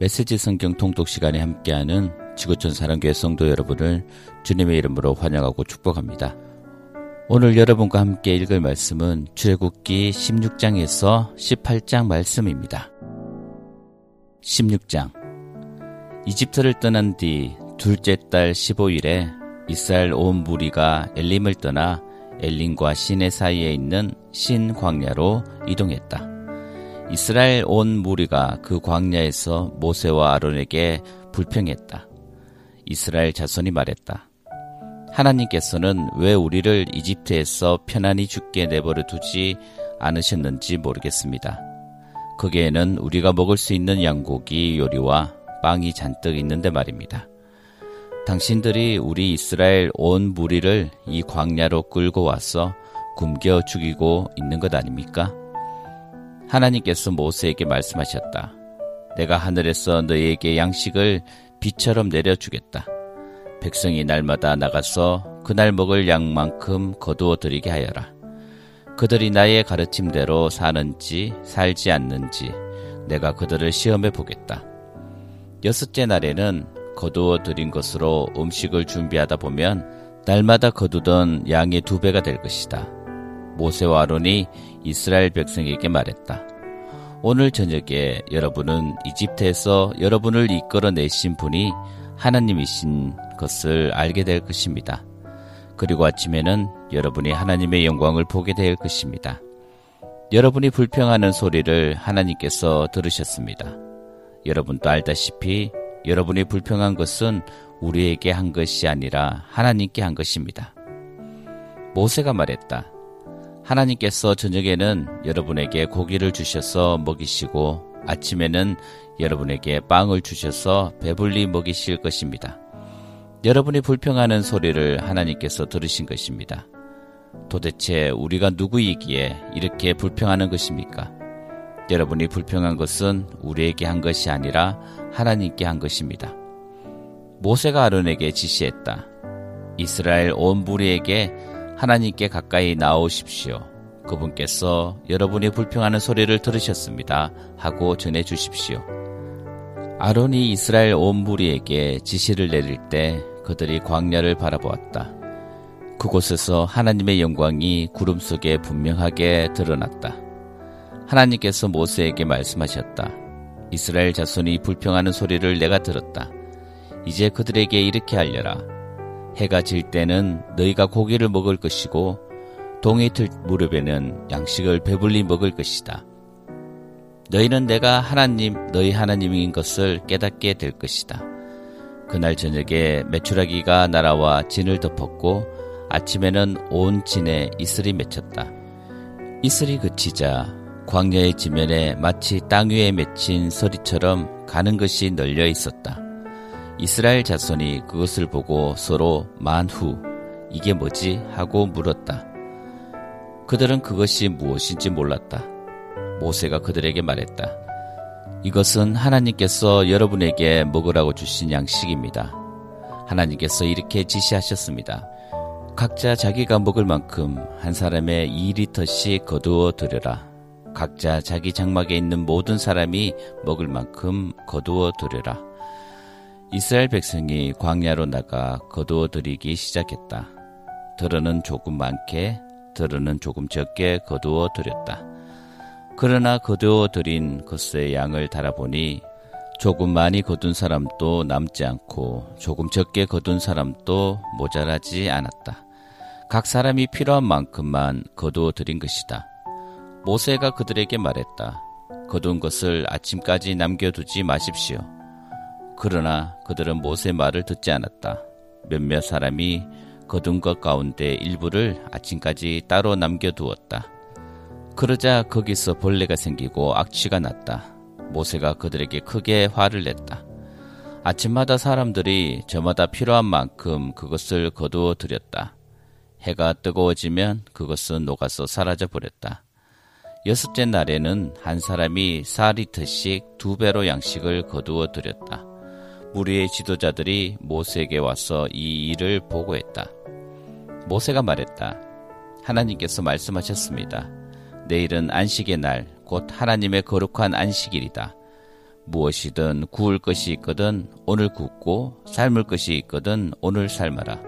메시지 성경 통독 시간에 함께하는 지구촌 사랑교회 성도 여러분을 주님의 이름으로 환영하고 축복합니다. 오늘 여러분과 함께 읽을 말씀은 출애굽기 16장에서 18장 말씀입니다. 16장 이집트를 떠난 뒤 둘째 달 15일에 이스라엘 온 무리가 엘림을 떠나 엘림과 시내 사이에 있는 신 광야로 이동했다. 이스라엘 온 무리가 그 광야에서 모세와 아론에게 불평했다. 이스라엘 자손이 말했다. 하나님께서는 왜 우리를 이집트에서 편안히 죽게 내버려 두지 않으셨는지 모르겠습니다. 거기에는 우리가 먹을 수 있는 양고기 요리와 빵이 잔뜩 있는데 말입니다. 당신들이 우리 이스라엘 온 무리를 이 광야로 끌고 와서 굶겨 죽이고 있는 것 아닙니까? 하나님께서 모세에게 말씀하셨다. 내가 하늘에서 너희에게 양식을 비처럼 내려주겠다. 백성이 날마다 나가서 그날 먹을 양만큼 거두어 드리게 하여라. 그들이 나의 가르침대로 사는지 살지 않는지 내가 그들을 시험해 보겠다. 여섯째 날에는 거두어 드린 것으로 음식을 준비하다 보면 날마다 거두던 양의 두 배가 될 것이다. 모세와 아론이 이스라엘 백성에게 말했다. 오늘 저녁에 여러분은 이집트에서 여러분을 이끌어내신 분이 하나님이신 것을 알게 될 것입니다. 그리고 아침에는 여러분이 하나님의 영광을 보게 될 것입니다. 여러분이 불평하는 소리를 하나님께서 들으셨습니다. 여러분도 알다시피 여러분이 불평한 것은 우리에게 한 것이 아니라 하나님께 한 것입니다. 모세가 말했다. 하나님께서 저녁에는 여러분에게 고기를 주셔서 먹이시고 아침에는 여러분에게 빵을 주셔서 배불리 먹이실 것입니다. 여러분이 불평하는 소리를 하나님께서 들으신 것입니다. 도대체 우리가 누구이기에 이렇게 불평하는 것입니까? 여러분이 불평한 것은 우리에게 한 것이 아니라 하나님께 한 것입니다. 모세가 아론에게 지시했다. 이스라엘 온 무리에게 하나님께 가까이 나오십시오. 그분께서 여러분이 불평하는 소리를 들으셨습니다. 하고 전해 주십시오. 아론이 이스라엘 온 무리에게 지시를 내릴 때 그들이 광야를 바라보았다. 그곳에서 하나님의 영광이 구름 속에 분명하게 드러났다. 하나님께서 모세에게 말씀하셨다. 이스라엘 자손이 불평하는 소리를 내가 들었다. 이제 그들에게 이렇게 알려라. 해가 질 때는 너희가 고기를 먹을 것이고 동이 틀 무렵에는 양식을 배불리 먹을 것이다. 너희는 내가 하나님, 너희 하나님인 것을 깨닫게 될 것이다. 그날 저녁에 메추라기가 날아와 진을 덮었고 아침에는 온 진에 이슬이 맺혔다. 이슬이 그치자 광야의 지면에 마치 땅 위에 맺힌 서리처럼 가는 것이 널려 있었다. 이스라엘 자손이 그것을 보고 서로 만후 이게 뭐지 하고 물었다. 그들은 그것이 무엇인지 몰랐다. 모세가 그들에게 말했다. 이것은 하나님께서 여러분에게 먹으라고 주신 양식입니다. 하나님께서 이렇게 지시하셨습니다. 각자 자기가 먹을 만큼 한 사람의 2리터씩 거두어 드려라. 각자 자기 장막에 있는 모든 사람이 먹을 만큼 거두어 드려라. 이스라엘 백성이 광야로 나가 거두어 드리기 시작했다. 들어는 조금 많게, 들어는 조금 적게 거두어 드렸다. 그러나 거두어 드린 것의 양을 달아보니 조금 많이 거둔 사람도 남지 않고 조금 적게 거둔 사람도 모자라지 않았다. 각 사람이 필요한 만큼만 거두어 드린 것이다. 모세가 그들에게 말했다. 거둔 것을 아침까지 남겨두지 마십시오. 그러나 그들은 모세 말을 듣지 않았다. 몇몇 사람이 거둔 것 가운데 일부를 아침까지 따로 남겨두었다. 그러자 거기서 벌레가 생기고 악취가 났다. 모세가 그들에게 크게 화를 냈다. 아침마다 사람들이 저마다 필요한 만큼 그것을 거두어 들였다. 해가 뜨거워지면 그것은 녹아서 사라져 버렸다. 여섯째 날에는 한 사람이 4리터씩 두 배로 양식을 거두어 들였다. 무리의 지도자들이 모세에게 와서 이 일을 보고했다. 모세가 말했다. 하나님께서 말씀하셨습니다. 내일은 안식의 날, 곧 하나님의 거룩한 안식일이다. 무엇이든 구울 것이 있거든 오늘 굽고 삶을 것이 있거든 오늘 삶아라.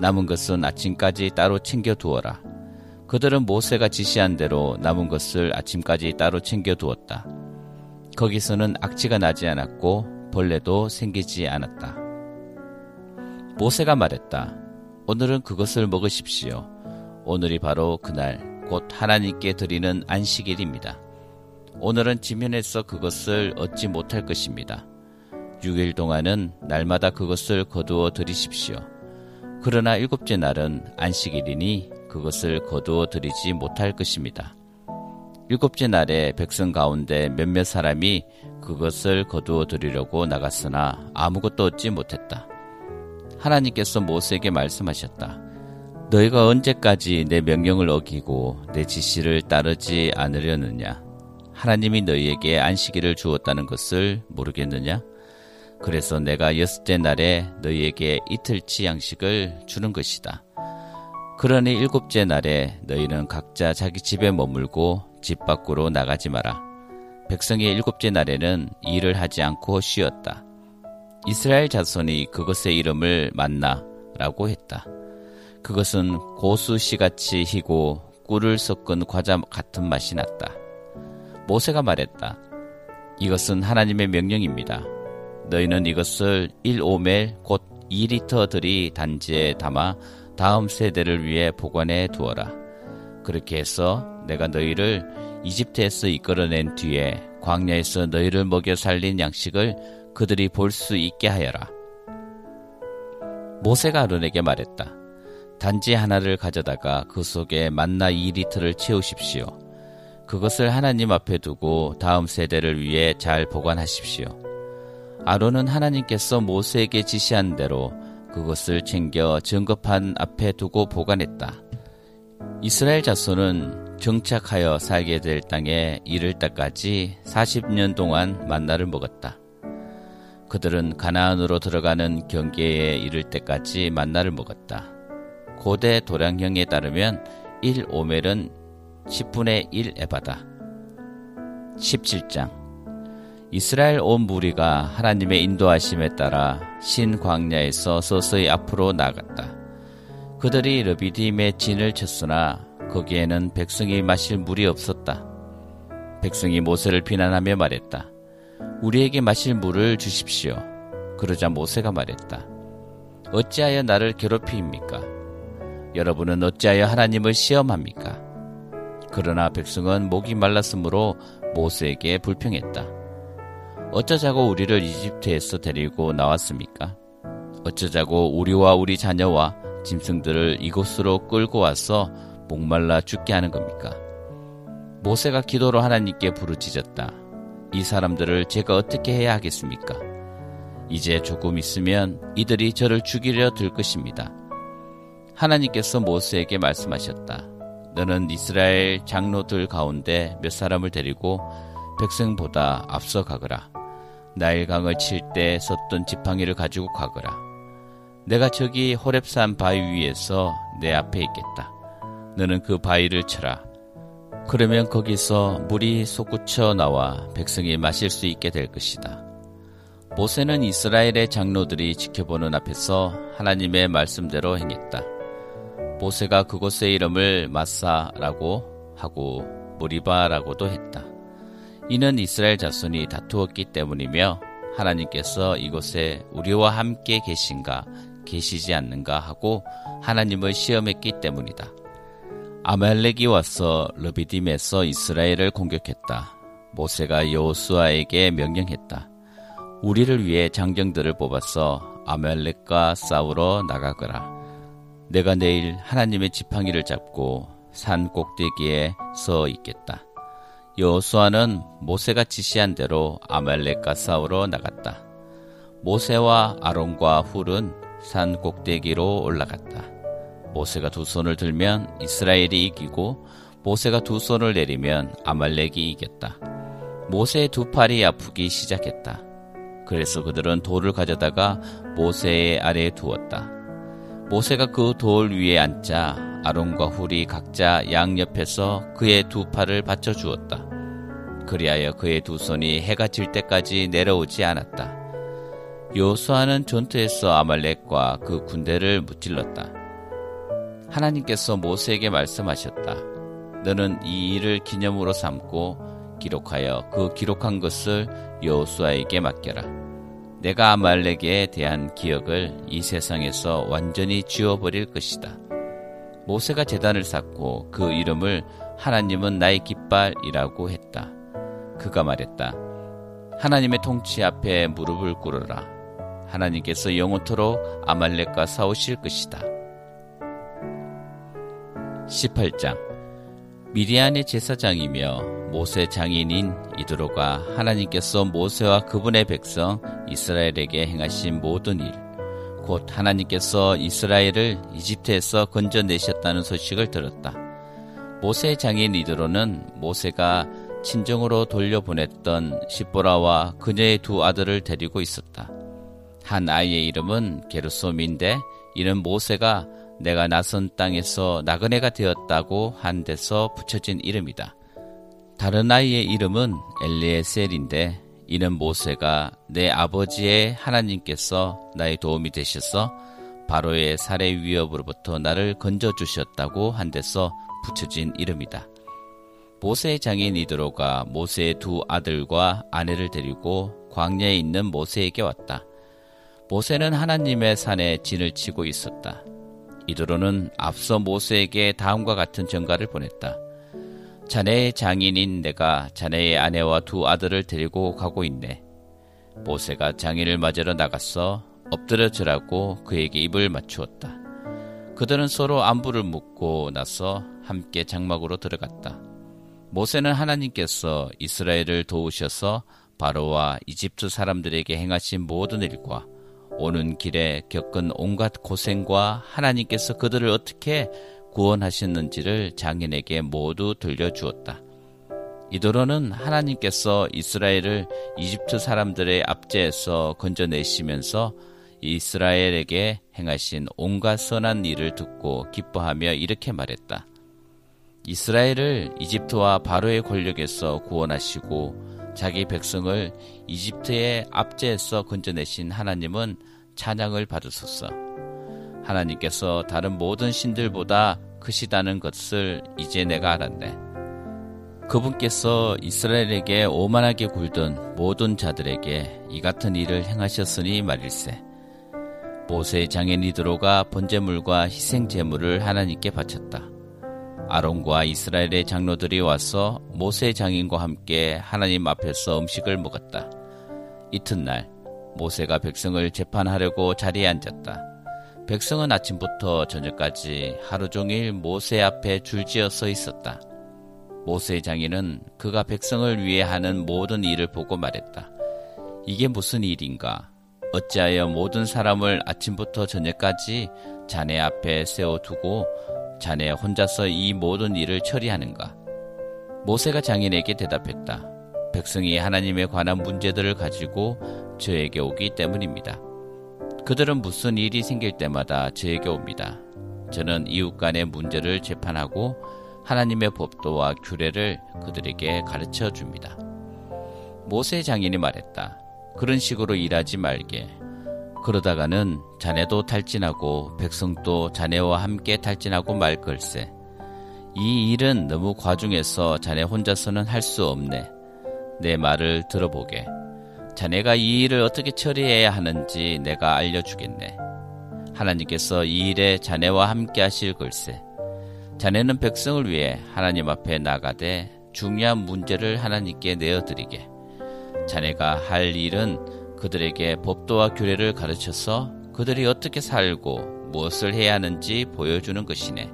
남은 것은 아침까지 따로 챙겨 두어라. 그들은 모세가 지시한 대로 남은 것을 아침까지 따로 챙겨 두었다. 거기서는 악취가 나지 않았고 벌레도 생기지 않았다. 모세가 말했다. 오늘은 그것을 먹으십시오. 오늘이 바로 그날 곧 하나님께 드리는 안식일입니다. 오늘은 지면에서 그것을 얻지 못할 것입니다. 6일 동안은 날마다 그것을 거두어 드리십시오. 그러나 일곱째 날은 안식일이니 그것을 거두어 드리지 못할 것입니다. 일곱째 날에 백성 가운데 몇몇 사람이 그것을 거두어 드리려고 나갔으나 아무것도 얻지 못했다. 하나님께서 모세에게 말씀하셨다. 너희가 언제까지 내 명령을 어기고 내 지시를 따르지 않으려느냐? 하나님이 너희에게 안식일을 주었다는 것을 모르겠느냐? 그래서 내가 여섯째 날에 너희에게 이틀치 양식을 주는 것이다. 그러니 일곱째 날에 너희는 각자 자기 집에 머물고 집 밖으로 나가지 마라. 백성이 일곱째 날에는 일을 하지 않고 쉬었다. 이스라엘 자손이 그것의 이름을 만나라고 했다. 그것은 고수씨같이 희고 꿀을 섞은 과자 같은 맛이 났다. 모세가 말했다. 이것은 하나님의 명령입니다. 너희는 이것을 1오멜 곧 2리터 들이 단지에 담아 다음 세대를 위해 보관해 두어라. 그렇게 해서 내가 너희를 이집트에서 이끌어낸 뒤에 광야에서 너희를 먹여 살린 양식을 그들이 볼 수 있게 하여라. 모세가 아론에게 말했다. 단지 하나를 가져다가 그 속에 만나 2리터를 채우십시오. 그것을 하나님 앞에 두고 다음 세대를 위해 잘 보관하십시오. 아론은 하나님께서 모세에게 지시한 대로 그것을 챙겨 증거판 앞에 두고 보관했다. 이스라엘 자손은 정착하여 살게 될 땅에 이를 때까지 40년 동안 만나를 먹었다. 그들은 가나안으로 들어가는 경계에 이를 때까지 만나를 먹었다. 고대 도량형에 따르면 1 오멜은 10분의 1 에바다. 17장 이스라엘 온 무리가 하나님의 인도하심에 따라 신 광야에서 서서히 앞으로 나갔다. 그들이 르비딤의 진을 쳤으나 거기에는 백성이 마실 물이 없었다. 백성이 모세를 비난하며 말했다. 우리에게 마실 물을 주십시오. 그러자 모세가 말했다. 어찌하여 나를 괴롭히입니까? 여러분은 어찌하여 하나님을 시험합니까? 그러나 백성은 목이 말랐으므로 모세에게 불평했다. 어쩌자고 우리를 이집트에서 데리고 나왔습니까? 어쩌자고 우리와 우리 자녀와 짐승들을 이곳으로 끌고 와서 목말라 죽게 하는 겁니까? 모세가 기도로 하나님께 부르짖었다. 이 사람들을 제가 어떻게 해야 하겠습니까? 이제 조금 있으면 이들이 저를 죽이려 들 것입니다. 하나님께서 모세에게 말씀하셨다. 너는 이스라엘 장로들 가운데 몇 사람을 데리고 백성보다 앞서 가거라. 나일강을 칠때 썼던 지팡이를 가지고 가거라. 내가 저기 호랩산 바위 위에서 내 앞에 있겠다. 너는 그 바위를 쳐라. 그러면 거기서 물이 솟구쳐 나와 백성이 마실 수 있게 될 것이다. 모세는 이스라엘의 장로들이 지켜보는 앞에서 하나님의 말씀대로 행했다. 모세가 그곳의 이름을 마사라고 하고 무리바라고도 했다. 이는 이스라엘 자손이 다투었기 때문이며 하나님께서 이곳에 우리와 함께 계신가 계시지 않는가 하고 하나님을 시험했기 때문이다. 아말렉이 와서 르비딤에서 이스라엘을 공격했다. 모세가 여호수아에게 명령했다. 우리를 위해 장정들을 뽑아서 아말렉과 싸우러 나가거라. 내가 내일 하나님의 지팡이를 잡고 산 꼭대기에 서 있겠다. 여호수아는 모세가 지시한 대로 아말렉과 싸우러 나갔다. 모세와 아론과 훌은 산 꼭대기로 올라갔다. 모세가 두 손을 들면 이스라엘이 이기고 모세가 두 손을 내리면 아말렉이 이겼다. 모세의 두 팔이 아프기 시작했다. 그래서 그들은 돌을 가져다가 모세의 아래에 두었다. 모세가 그 돌 위에 앉자 아론과 훌이 각자 양옆에서 그의 두 팔을 받쳐 주었다. 그리하여 그의 두 손이 해가 질 때까지 내려오지 않았다. 요수아는 전투에서 아말렉과 그 군대를 무찔렀다. 하나님께서 모세에게 말씀하셨다. 너는 이 일을 기념으로 삼고 기록하여 그 기록한 것을 여호수아에게 맡겨라. 내가 아말렉에 대한 기억을 이 세상에서 완전히 지워버릴 것이다. 모세가 재단을 쌓고 그 이름을 하나님은 나의 깃발이라고 했다. 그가 말했다. 하나님의 통치 앞에 무릎을 꿇어라. 하나님께서 영원토록 아말렉과 싸우실 것이다. 18장 미리안의 제사장이며 모세 장인인 이드로가 하나님께서 모세와 그분의 백성 이스라엘에게 행하신 모든 일, 곧 하나님께서 이스라엘을 이집트에서 건져내셨다는 소식을 들었다. 모세 장인 이드로는 모세가 친정으로 돌려보냈던 시보라와 그녀의 두 아들을 데리고 있었다. 한 아이의 이름은 게르솜인데 이는 모세가 내가 나선 땅에서 나그네가 되었다고 한 데서 붙여진 이름이다. 다른 아이의 이름은 엘리에셀인데 이는 모세가 내 아버지의 하나님께서 나의 도움이 되셔서 바로의 살해 위협으로부터 나를 건져 주셨다고 한 데서 붙여진 이름이다. 모세의 장인 이드로가 모세의 두 아들과 아내를 데리고 광야에 있는 모세에게 왔다. 모세는 하나님의 산에 진을 치고 있었다. 이드로는 앞서 모세에게 다음과 같은 전가를 보냈다. 자네의 장인인 내가 자네의 아내와 두 아들을 데리고 가고 있네. 모세가 장인을 맞으러 나갔어 엎드려 져라고 그에게 입을 맞추었다. 그들은 서로 안부를 묻고 나서 함께 장막으로 들어갔다. 모세는 하나님께서 이스라엘을 도우셔서 바로와 이집트 사람들에게 행하신 모든 일과 오는 길에 겪은 온갖 고생과 하나님께서 그들을 어떻게 구원하셨는지를 장인에게 모두 들려주었다. 이도로는 하나님께서 이스라엘을 이집트 사람들의 압제에서 건져내시면서 이스라엘에게 행하신 온갖 선한 일을 듣고 기뻐하며 이렇게 말했다. 이스라엘을 이집트와 바로의 권력에서 구원하시고 자기 백성을 이집트의 압제에서 건져내신 하나님은 찬양을 받으소서. 하나님께서 다른 모든 신들보다 크시다는 것을 이제 내가 알았네. 그분께서 이스라엘에게 오만하게 굴던 모든 자들에게 이 같은 일을 행하셨으니 말일세. 모세의 장인 이드로가 번제물과 희생 제물을 하나님께 바쳤다. 아론과 이스라엘의 장로들이 와서 모세 장인과 함께 하나님 앞에서 음식을 먹었다. 이튿날 모세가 백성을 재판하려고 자리에 앉았다. 백성은 아침부터 저녁까지 하루 종일 모세 앞에 줄지어 서 있었다. 모세 장인은 그가 백성을 위해 하는 모든 일을 보고 말했다. 이게 무슨 일인가? 어찌하여 모든 사람을 아침부터 저녁까지 자네 앞에 세워두고 자네 혼자서 이 모든 일을 처리하는가? 모세가 장인에게 대답했다. 백성이 하나님에 관한 문제들을 가지고 저에게 오기 때문입니다. 그들은 무슨 일이 생길 때마다 저에게 옵니다. 저는 이웃 간의 문제를 재판하고 하나님의 법도와 규례를 그들에게 가르쳐 줍니다. 모세 장인이 말했다. 그런 식으로 일하지 말게. 그러다가는 자네도 탈진하고 백성도 자네와 함께 탈진하고 말 걸세. 이 일은 너무 과중해서 자네 혼자서는 할 수 없네. 내 말을 들어보게. 자네가 이 일을 어떻게 처리해야 하는지 내가 알려주겠네. 하나님께서 이 일에 자네와 함께 하실 걸세. 자네는 백성을 위해 하나님 앞에 나가되 중요한 문제를 하나님께 내어드리게. 자네가 할 일은 그들에게 법도와 규례를 가르쳐서 그들이 어떻게 살고 무엇을 해야 하는지 보여주는 것이네.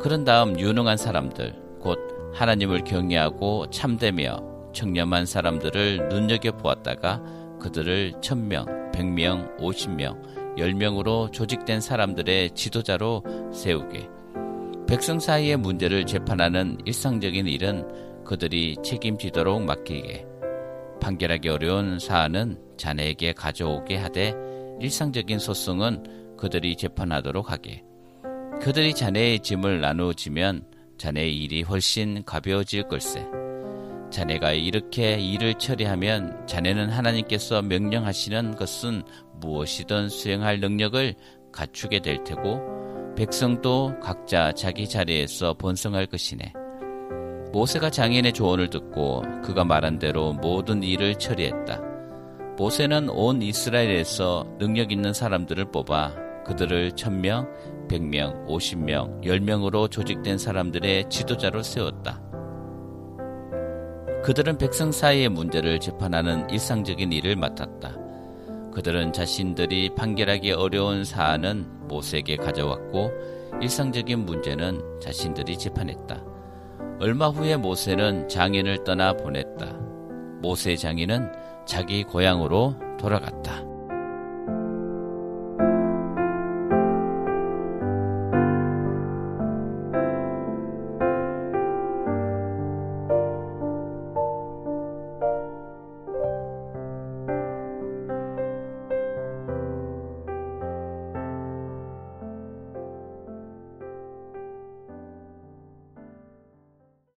그런 다음 유능한 사람들, 곧 하나님을 경외하고 참되며 청렴한 사람들을 눈여겨 보았다가 그들을 천명, 백명, 오십명, 열명으로 조직된 사람들의 지도자로 세우게. 백성 사이의 문제를 재판하는 일상적인 일은 그들이 책임지도록 맡기게. 판결하기 어려운 사안은 자네에게 가져오게 하되 일상적인 소송은 그들이 재판하도록 하게. 그들이 자네의 짐을 나누어지면 자네의 일이 훨씬 가벼워질 걸세. 자네가 이렇게 일을 처리하면 자네는 하나님께서 명령하시는 것은 무엇이든 수행할 능력을 갖추게 될 테고 백성도 각자 자기 자리에서 번성할 것이네. 모세가 장인의 조언을 듣고 그가 말한 대로 모든 일을 처리했다. 모세는 온 이스라엘에서 능력 있는 사람들을 뽑아 그들을 천명, 백명, 오십명, 열명으로 조직된 사람들의 지도자로 세웠다. 그들은 백성 사이의 문제를 재판하는 일상적인 일을 맡았다. 그들은 자신들이 판결하기 어려운 사안은 모세에게 가져왔고 일상적인 문제는 자신들이 재판했다. 얼마 후에 모세는 장인을 떠나 보냈다. 모세 장인은 자기 고향으로 돌아갔다.